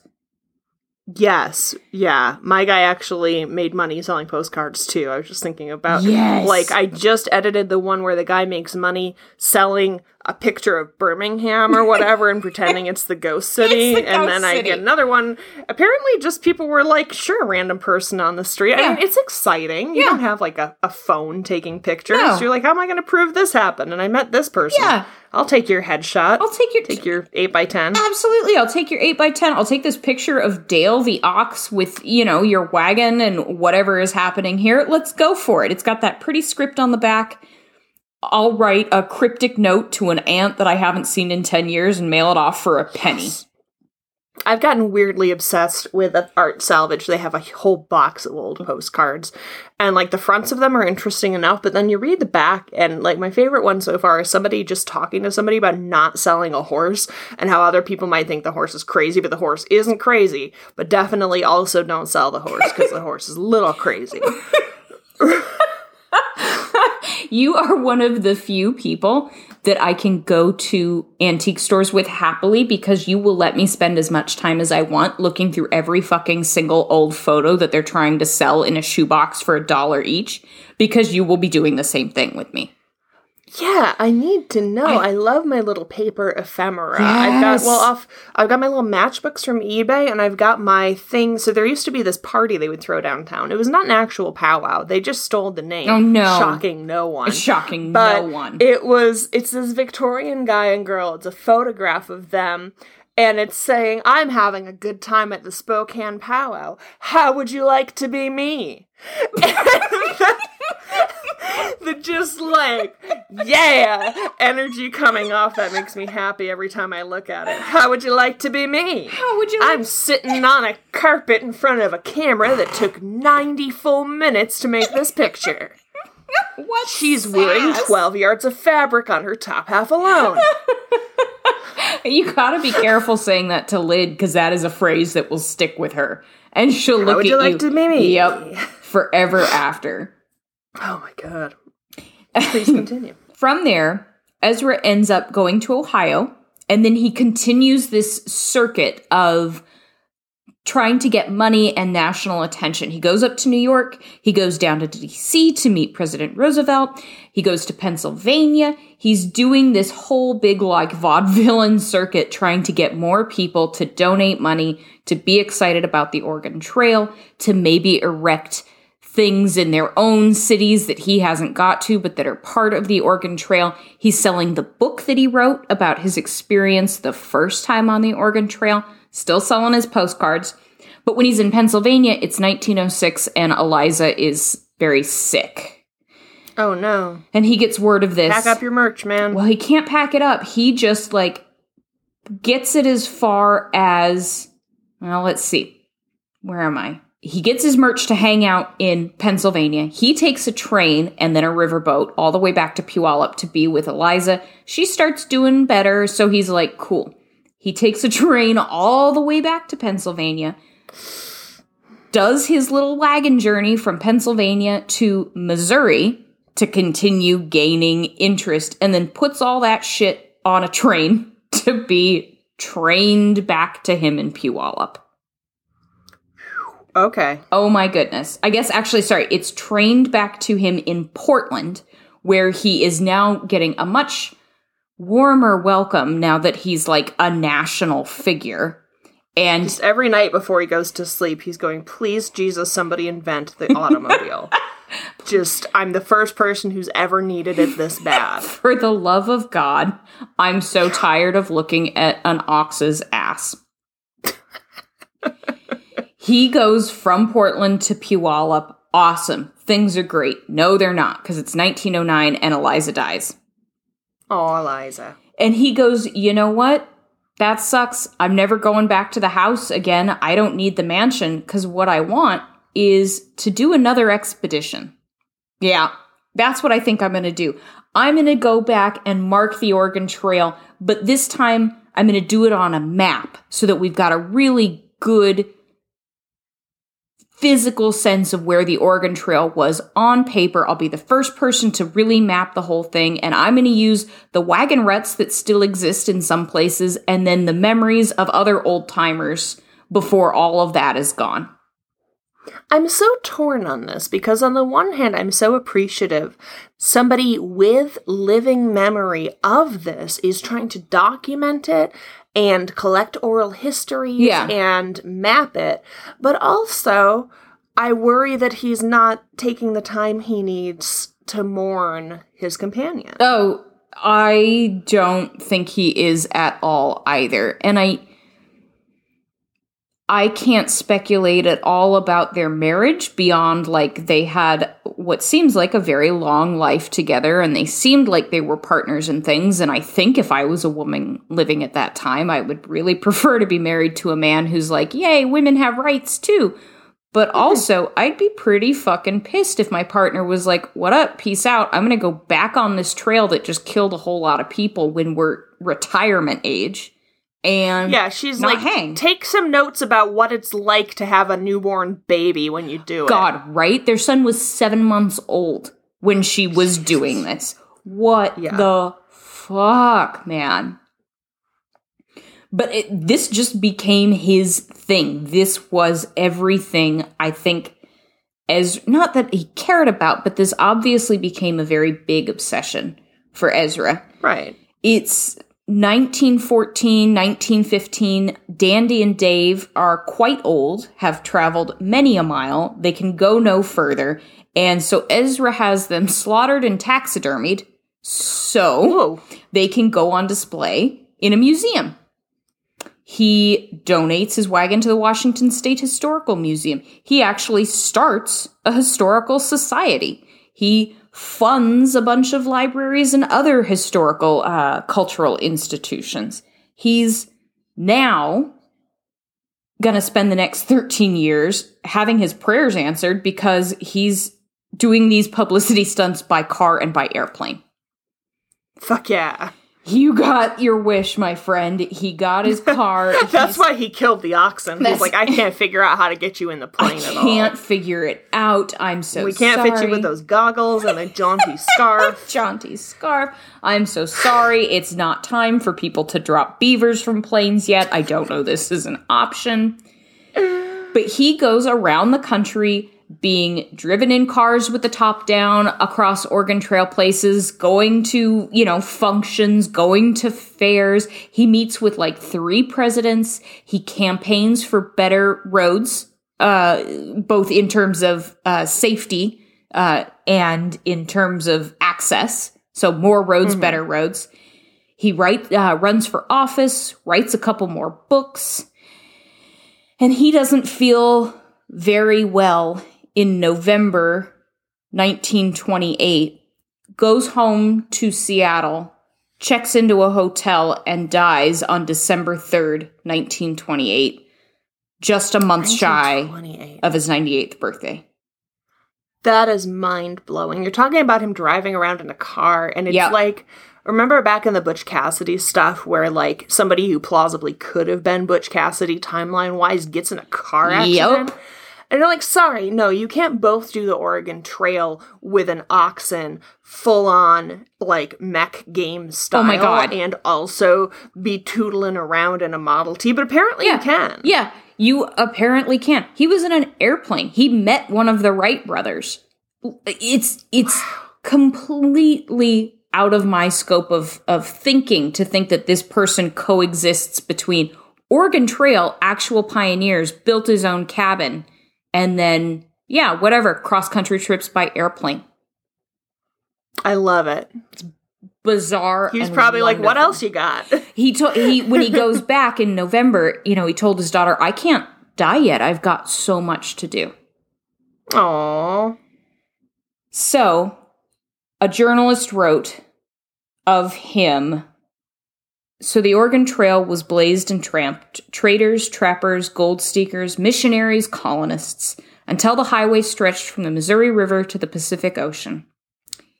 Yes, yeah. My guy actually made money selling postcards too. I was just thinking about yes. like I just edited the one where the guy makes money selling a picture of Birmingham or whatever and pretending it's the ghost city. The and ghost then city. I get another one. Apparently, just people were like, sure, random person on the street. Yeah. I mean, it's exciting. You yeah. don't have like a, a phone taking pictures. No. You're like, how am I going to prove this happened? And I met this person. Yeah. I'll take your headshot. I'll take your take your eight by ten. Absolutely, I'll take your eight by ten. I'll take this picture of Dale the ox with you know your wagon and whatever is happening here. Let's go for it. It's got that pretty script on the back. I'll write a cryptic note to an aunt that I haven't seen in 10 years and mail it off for a penny. I've gotten weirdly obsessed with art salvage. They have a whole box of old postcards. And like the fronts of them are interesting enough, but then you read the back and like my favorite one so far is somebody just talking to somebody about not selling a horse and how other people might think the horse is crazy, but the horse isn't crazy. But definitely also don't sell the horse because the horse is a little crazy. you are one of the few people that I can go to antique stores with happily because you will let me spend as much time as I want looking through every fucking single old photo that they're trying to sell in a shoebox for a dollar each because you will be doing the same thing with me. Yeah, I need to know. I, I love my little paper ephemera. Yes. I've got well off I've got my little matchbooks from eBay and I've got my thing. So there used to be this party they would throw downtown. It was not an actual powwow. They just stole the name. Oh no. Shocking no one. Shocking but no one. It was it's this Victorian guy and girl. It's a photograph of them and it's saying, I'm having a good time at the Spokane powwow. How would you like to be me? the just like yeah energy coming off that makes me happy every time I look at it. How would you like to be me? How would you? Like- I'm sitting on a carpet in front of a camera that took 90 full minutes to make this picture. what? She's sass? wearing 12 yards of fabric on her top half alone. you gotta be careful saying that to Lyd because that is a phrase that will stick with her, and she'll How look would at you like to be me? Yep, forever after. Oh my god. Please continue. From there, Ezra ends up going to Ohio, and then he continues this circuit of trying to get money and national attention. He goes up to New York, he goes down to DC to meet President Roosevelt, he goes to Pennsylvania. He's doing this whole big like vaudevillian circuit trying to get more people to donate money, to be excited about the Oregon Trail, to maybe erect things in their own cities that he hasn't got to, but that are part of the Oregon Trail. He's selling the book that he wrote about his experience the first time on the Oregon Trail still selling his postcards. But when he's in Pennsylvania, it's 1906 and Eliza is very sick. Oh no. And he gets word of this. Pack up your merch, man. Well, he can't pack it up. He just like gets it as far as well, let's see. Where am I? He gets his merch to hang out in Pennsylvania. He takes a train and then a riverboat all the way back to Puyallup to be with Eliza. She starts doing better, so he's like, cool. He takes a train all the way back to Pennsylvania, does his little wagon journey from Pennsylvania to Missouri to continue gaining interest, and then puts all that shit on a train to be trained back to him in Puyallup. Okay. Oh my goodness. I guess actually, sorry, it's trained back to him in Portland, where he is now getting a much warmer welcome now that he's like a national figure. And Just every night before he goes to sleep, he's going, Please, Jesus, somebody invent the automobile. Just, I'm the first person who's ever needed it this bad. for the love of God, I'm so tired of looking at an ox's ass. He goes from Portland to Puyallup. Awesome. Things are great. No, they're not, because it's 1909 and Eliza dies. Oh, Eliza. And he goes, You know what? That sucks. I'm never going back to the house again. I don't need the mansion because what I want is to do another expedition. Yeah, that's what I think I'm going to do. I'm going to go back and mark the Oregon Trail, but this time I'm going to do it on a map so that we've got a really good physical sense of where the Oregon Trail was on paper. I'll be the first person to really map the whole thing, and I'm going to use the wagon ruts that still exist in some places and then the memories of other old timers before all of that is gone. I'm so torn on this because, on the one hand, I'm so appreciative. Somebody with living memory of this is trying to document it and collect oral histories Yeah. and map it. But also, I worry that he's not taking the time he needs to mourn his companion. Oh, I don't think he is at all either. And I I can't speculate at all about their marriage beyond like they had what seems like a very long life together and they seemed like they were partners and things and I think if I was a woman living at that time I would really prefer to be married to a man who's like, "Yay, women have rights too." But also, I'd be pretty fucking pissed if my partner was like, What up? Peace out. I'm going to go back on this trail that just killed a whole lot of people when we're retirement age. And Yeah, she's like, hang. take some notes about what it's like to have a newborn baby when you do it. God, right? Their son was seven months old when she was doing this. What Yeah. the fuck, man? But it, this just became his thing. This was everything I think as not that he cared about, but this obviously became a very big obsession for Ezra. Right. It's 1914, 1915. Dandy and Dave are quite old, have traveled many a mile. They can go no further. And so Ezra has them slaughtered and taxidermied so Whoa. they can go on display in a museum. He donates his wagon to the Washington State Historical Museum. He actually starts a historical society. He funds a bunch of libraries and other historical uh, cultural institutions. He's now going to spend the next 13 years having his prayers answered because he's doing these publicity stunts by car and by airplane. Fuck yeah. You got your wish, my friend. He got his car. That's why he killed the oxen. He's like, I can't figure out how to get you in the I plane at all. I can't figure it out. I'm so sorry. we can't fit you with those goggles and a jaunty scarf. jaunty scarf. I'm so sorry. It's not time for people to drop beavers from planes yet. I don't know this is an option. But he goes around the country being driven in cars with the top down across Oregon Trail places, going to, you know, functions, going to fairs. He meets with like three presidents. He campaigns for better roads, uh, both in terms of uh, safety uh, and in terms of access. So more roads, better roads. He write, uh, runs for office, writes a couple more books, and he doesn't feel very well in November 1928, goes home to Seattle, checks into a hotel, and dies on December 3rd, 1928, just a month shy of his 98th birthday. That is mind blowing. You're talking about him driving around in a car, and it's Yeah. like remember back in the Butch Cassidy stuff where like somebody who plausibly could have been Butch Cassidy timeline wise gets in a car accident. Yep. And you're like, sorry, no, you can't both do the Oregon Trail with an oxen full on like mech game style Oh my God. and also be tootling around in a Model T, but apparently you can. Yeah, you apparently can. He was in an airplane. He met one of the Wright brothers. It's it's completely out of my scope of of thinking to think that this person coexists between Oregon Trail, actual pioneers, built his own cabin, and then yeah, whatever, cross country trips by airplane. I love it. It's bizarre. He's probably like, what else you got? He told he when he goes back in November, you know, he told his daughter, "I can't die yet. I've got so much to do." Aww. So, a journalist wrote of him. So the Oregon Trail was blazed and tramped traders, trappers, gold seekers, missionaries, colonists, until the highway stretched from the Missouri River to the Pacific Ocean.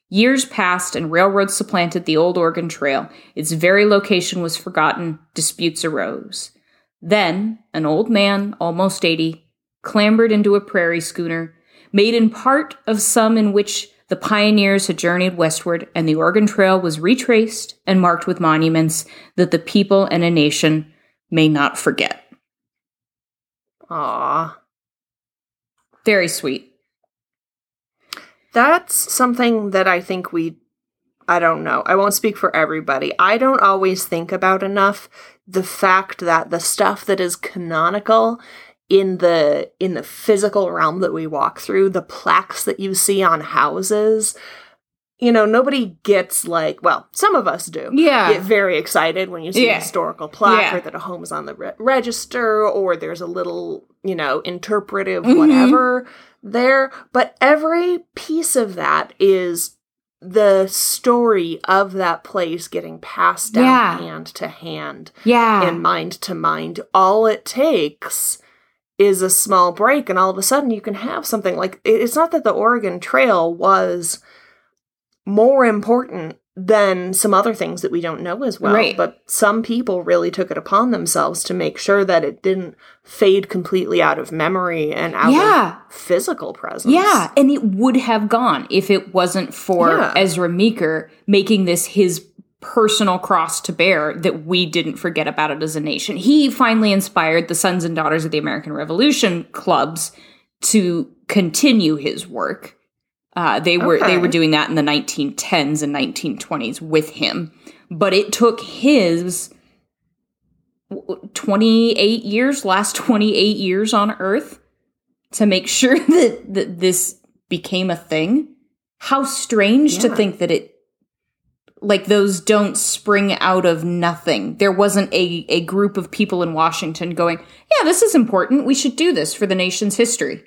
Years passed and railroads supplanted the old Oregon Trail. Its very location was forgotten, disputes arose. Then, an old man, almost 80, clambered into a prairie schooner, made in part of some in which the pioneers had journeyed westward, and the Oregon Trail was retraced and marked with monuments that the people and a nation may not forget. Aw. Very sweet. That's something that I think we I don't know. I won't speak for everybody. I don't always think about enough the fact that the stuff that is canonical in the in the physical realm that we walk through, the plaques that you see on houses, you know, nobody gets like, well, some of us do. Yeah. Get very excited when you see Yeah. a historical plaque Yeah. or that a home is on the re- register or there's a little, you know, interpretive Mhm. whatever there. But every piece of that is the story of that place getting passed down Yeah. hand to hand Yeah. and mind to mind. All it takes is a small break, and all of a sudden you can have something like it's not that the Oregon Trail was more important than some other things that we don't know as well. Right. But some people really took it upon themselves to make sure that it didn't fade completely out of memory and out Yeah. of physical presence. Yeah, and it would have gone if it wasn't for Yeah. Ezra Meeker making this his personal cross to bear that we didn't forget about it as a nation. He finally inspired the Sons and Daughters of the American Revolution clubs to continue his work. Uh, they were they were doing that in the 1910s and 1920s with him, but it took his 28 years, last 28 years on Earth, to make sure that, that this became a thing. How strange to think that it, like, those don't spring out of nothing. There wasn't a, a group of people in Washington going, yeah, this is important. We should do this for the nation's history.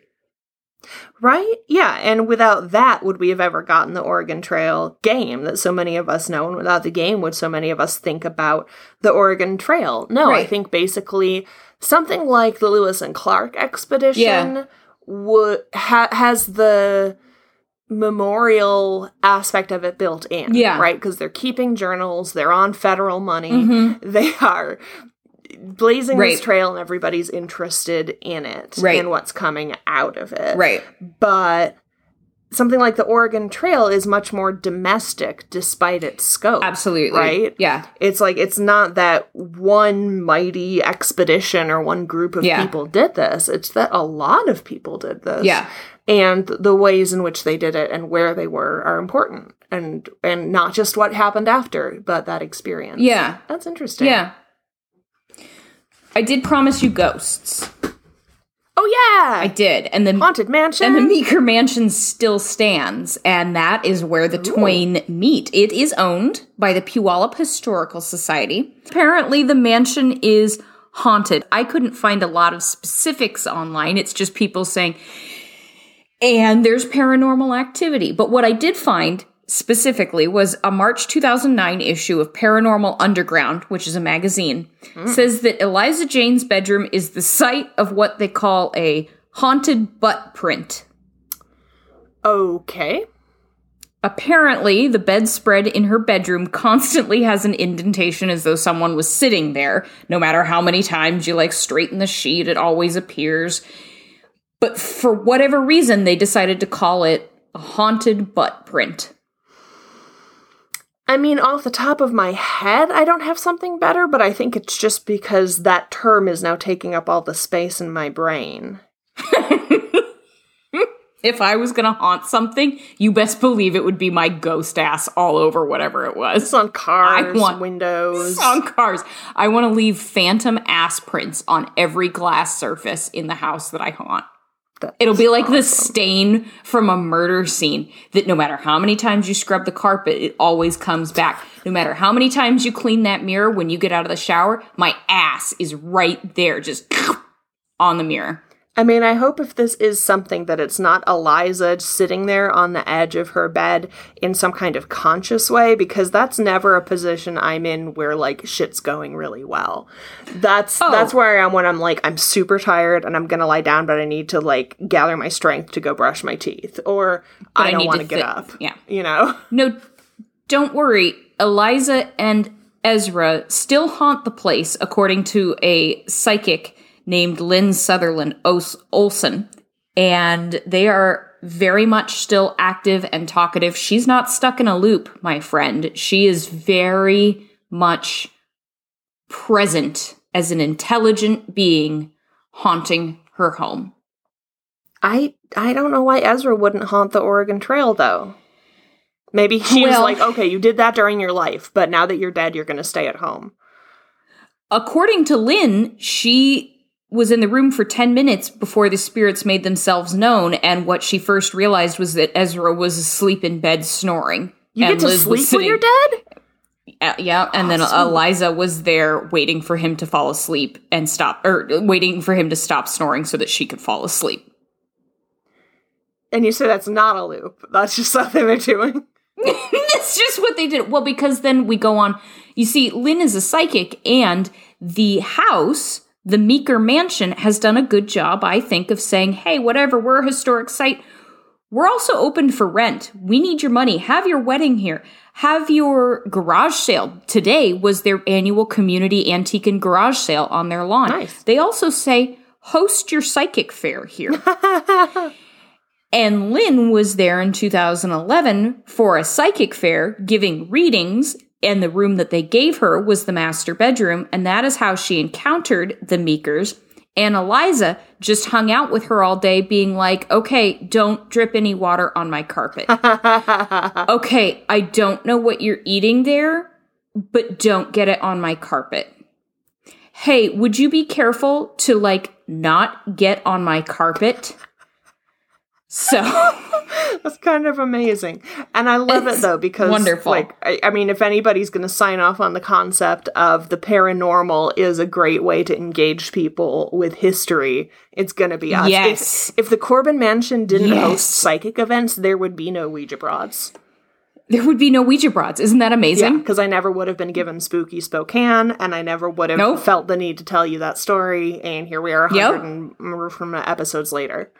Right? Yeah, and without that, would we have ever gotten the Oregon Trail game that so many of us know? And without the game, would so many of us think about the Oregon Trail? No, I think basically something like the Lewis and Clark expedition Yeah. would ha- has the memorial aspect of it built in. Yeah. Right? Because they're keeping journals, they're on federal money, Mhm. they are blazing Right. this trail and everybody's interested in it Right. and what's coming out of it Right. but something like the Oregon Trail is much more domestic despite its scope. Absolutely. Right? Yeah. It's like it's not that one mighty expedition or one group of Yeah. people did this. It's that a lot of people did this. Yeah. And the ways in which they did it and where they were are important. And and not just what happened after, but that experience. Yeah. That's interesting. Yeah. I did promise you ghosts. Oh yeah. I did. And the Haunted mansion. and the Meeker Mansion still stands, and that is where the twain meet. It is owned by the Puyallup Historical Society. Apparently, the mansion is haunted. I couldn't find a lot of specifics online. It's just people saying, and there's paranormal activity. But what I did find specifically was a March 2009 issue of Paranormal Underground, which is a magazine, mm. says that Eliza Jane's bedroom is the site of what they call a haunted butt print. okay. Apparently, the bedspread in her bedroom constantly has an indentation as though someone was sitting there. No matter how many times you like straighten the sheet, it always appears. But for whatever reason, they decided to call it a haunted butt print. I mean, off the top of my head, I don't have something better, but I think it's just because that term is now taking up all the space in my brain. If I was gonna haunt something, you best believe it would be my ghost ass all over whatever it was. It's on cars, I want- windows. on cars. I want to leave phantom ass prints on every glass surface in the house that I haunt. That's It'll be like the stain from a murder scene that no matter how many times you scrub the carpet, it always comes back. No matter how many times you clean that mirror when you get out of the shower, my ass is right there, just on the mirror. I mean, I hope if this is something that it's not Eliza sitting there on the edge of her bed in some kind of conscious way, because that's never a position I'm in where like shit's going really well. That's Oh. that's where I am when I'm like I'm super tired and I'm gonna lie down, but I need to like gather my strength to go brush my teeth, or I I don't want to get thi- up. yeah. you know. No, don't worry. Eliza and Ezra still haunt the place, according to a psychic named Lynn Sutherland Olson. And they are very much still active and talkative. She's not stuck in a loop, my friend. She is very much present as an intelligent being haunting her home. I I don't know why Ezra wouldn't haunt the Oregon Trail though. Maybe she was like, okay, you did that during your life, but now that you're dead, you're going to stay at home. According to Lynn, she was in the room for 10 minutes before the spirits made themselves known, and what she first realized was that Ezra was asleep in bed snoring. You and get to Liz sleep when you're dead? Uh, yeah, and then Eliza was there waiting for him to fall asleep and stop, or waiting for him to stop snoring so that she could fall asleep. And you say that's not a loop. That's just something they're doing. That's just what they did. Well, because then we go on. You see, Lynn is a psychic, and the house, the Meeker Mansion, has done a good job, I think, of saying, hey, whatever, we're a historic site. We're also open for rent. We need your money. Have your wedding here. Have your garage sale. Today was their annual community antique and garage sale on their lawn. Nice. They also say, host your psychic fair here. And Lynn was there in 2011 for a psychic fair giving readings, and the room that they gave her was the master bedroom, and that is how she encountered the Meekers. And Eliza just hung out with her all day, being like, okay, don't drip any water on my carpet. okay, I don't know what you're eating there, but don't get it on my carpet. Hey, would you be careful to like not get on my carpet? So That's kind of amazing. And I love It's it though because wonderful. like I, I mean if anybody's going to sign off on the concept of the paranormal is a great way to engage people with history, it's going to be us. If- Yes. If, the Corbin Mansion didn't Yes. host psychic events, there would be no Ouija broads. there would be no Ouija broads. Isn't that amazing? because I never would have been given Spooky Spokane, and I never would have Nope. felt the need to tell you that story. And here we are, a Yep. hundred and more from episodes later.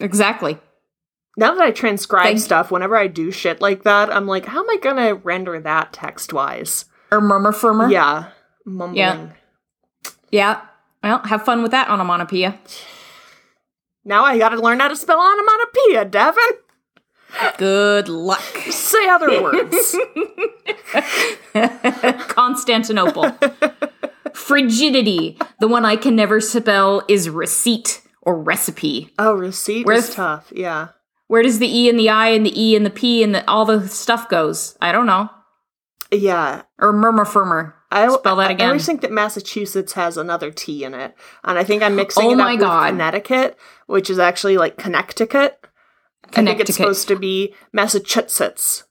Exactly. Now that I transcribe Thank- stuff, whenever I do shit like that, I'm like, how am I gonna render that text wise? Or murmur firmer. Yeah, mumbling. Yeah. Yeah. Well, have fun with that onomatopoeia. Now I gotta learn how to spell onomatopoeia, Devon. Good luck. Say other words. Constantinople. Frigidity. The one I can never spell is receipt or recipe. oh, receipt Where's- is tough. Yeah. Where does the E and the I and the E and the P and the, all the stuff goes? I don't know. Yeah. Or murmur firmer. I Spell that I- I always think that Massachusetts has another T in it, and I think I'm mixing Oh it up God. with Connecticut, which is actually like Connecticut. I think Connecticut. it's supposed to be Massachusetts.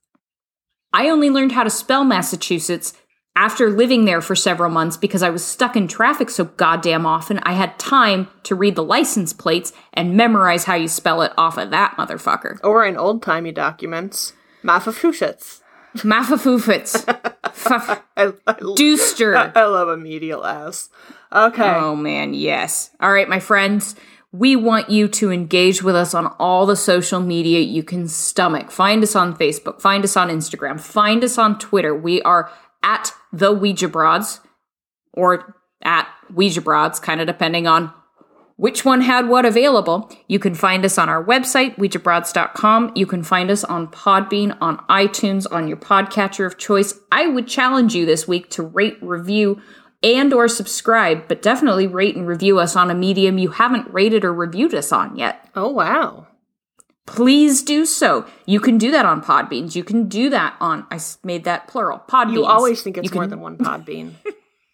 I only learned how to spell Massachusetts after living there for several months because I was stuck in traffic so goddamn often. I had time to read the license plates and memorize how you spell it off of that motherfucker. Or in old timey documents, Massachusetts. Maffafufits. Fuff- I, I, Dooster. I love a medial ass. Okay. Oh man, yes. All right, my friends. We want you to engage with us on all the social media you can stomach. Find us on Facebook, find us on Instagram, find us on Twitter. We are at the Ouija Broads or at Ouija Broads, kind of depending on which one had what available. You can find us on our website, OuijaBroads.com. You can find us on Podbean, on iTunes, on your podcatcher of choice. I would challenge you this week to rate, review, and or subscribe, but definitely rate and review us on a medium you haven't rated or reviewed us on yet. Oh wow. Please do so. You can do that on Podbeans. You can do that on, I made that plural, Podbeans. You always think it's more than one pod bean.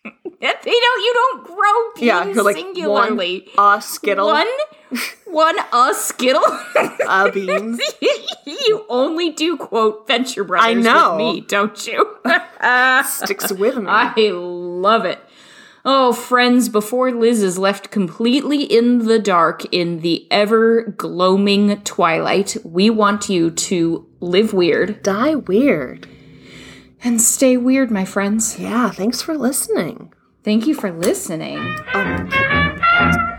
You don't, you don't grow beans yeah, you're like singularly. one a skittle, One, one a skittle. a beans. you only do quote Venture Brothers know. with me, don't you? Sticks with me. I love it. Oh, friends, before Liz is left completely in the dark in the ever gloaming twilight, we want you to live weird Die weird. and stay weird, my friends. Yeah, thanks for listening. Thank you for listening. Oh,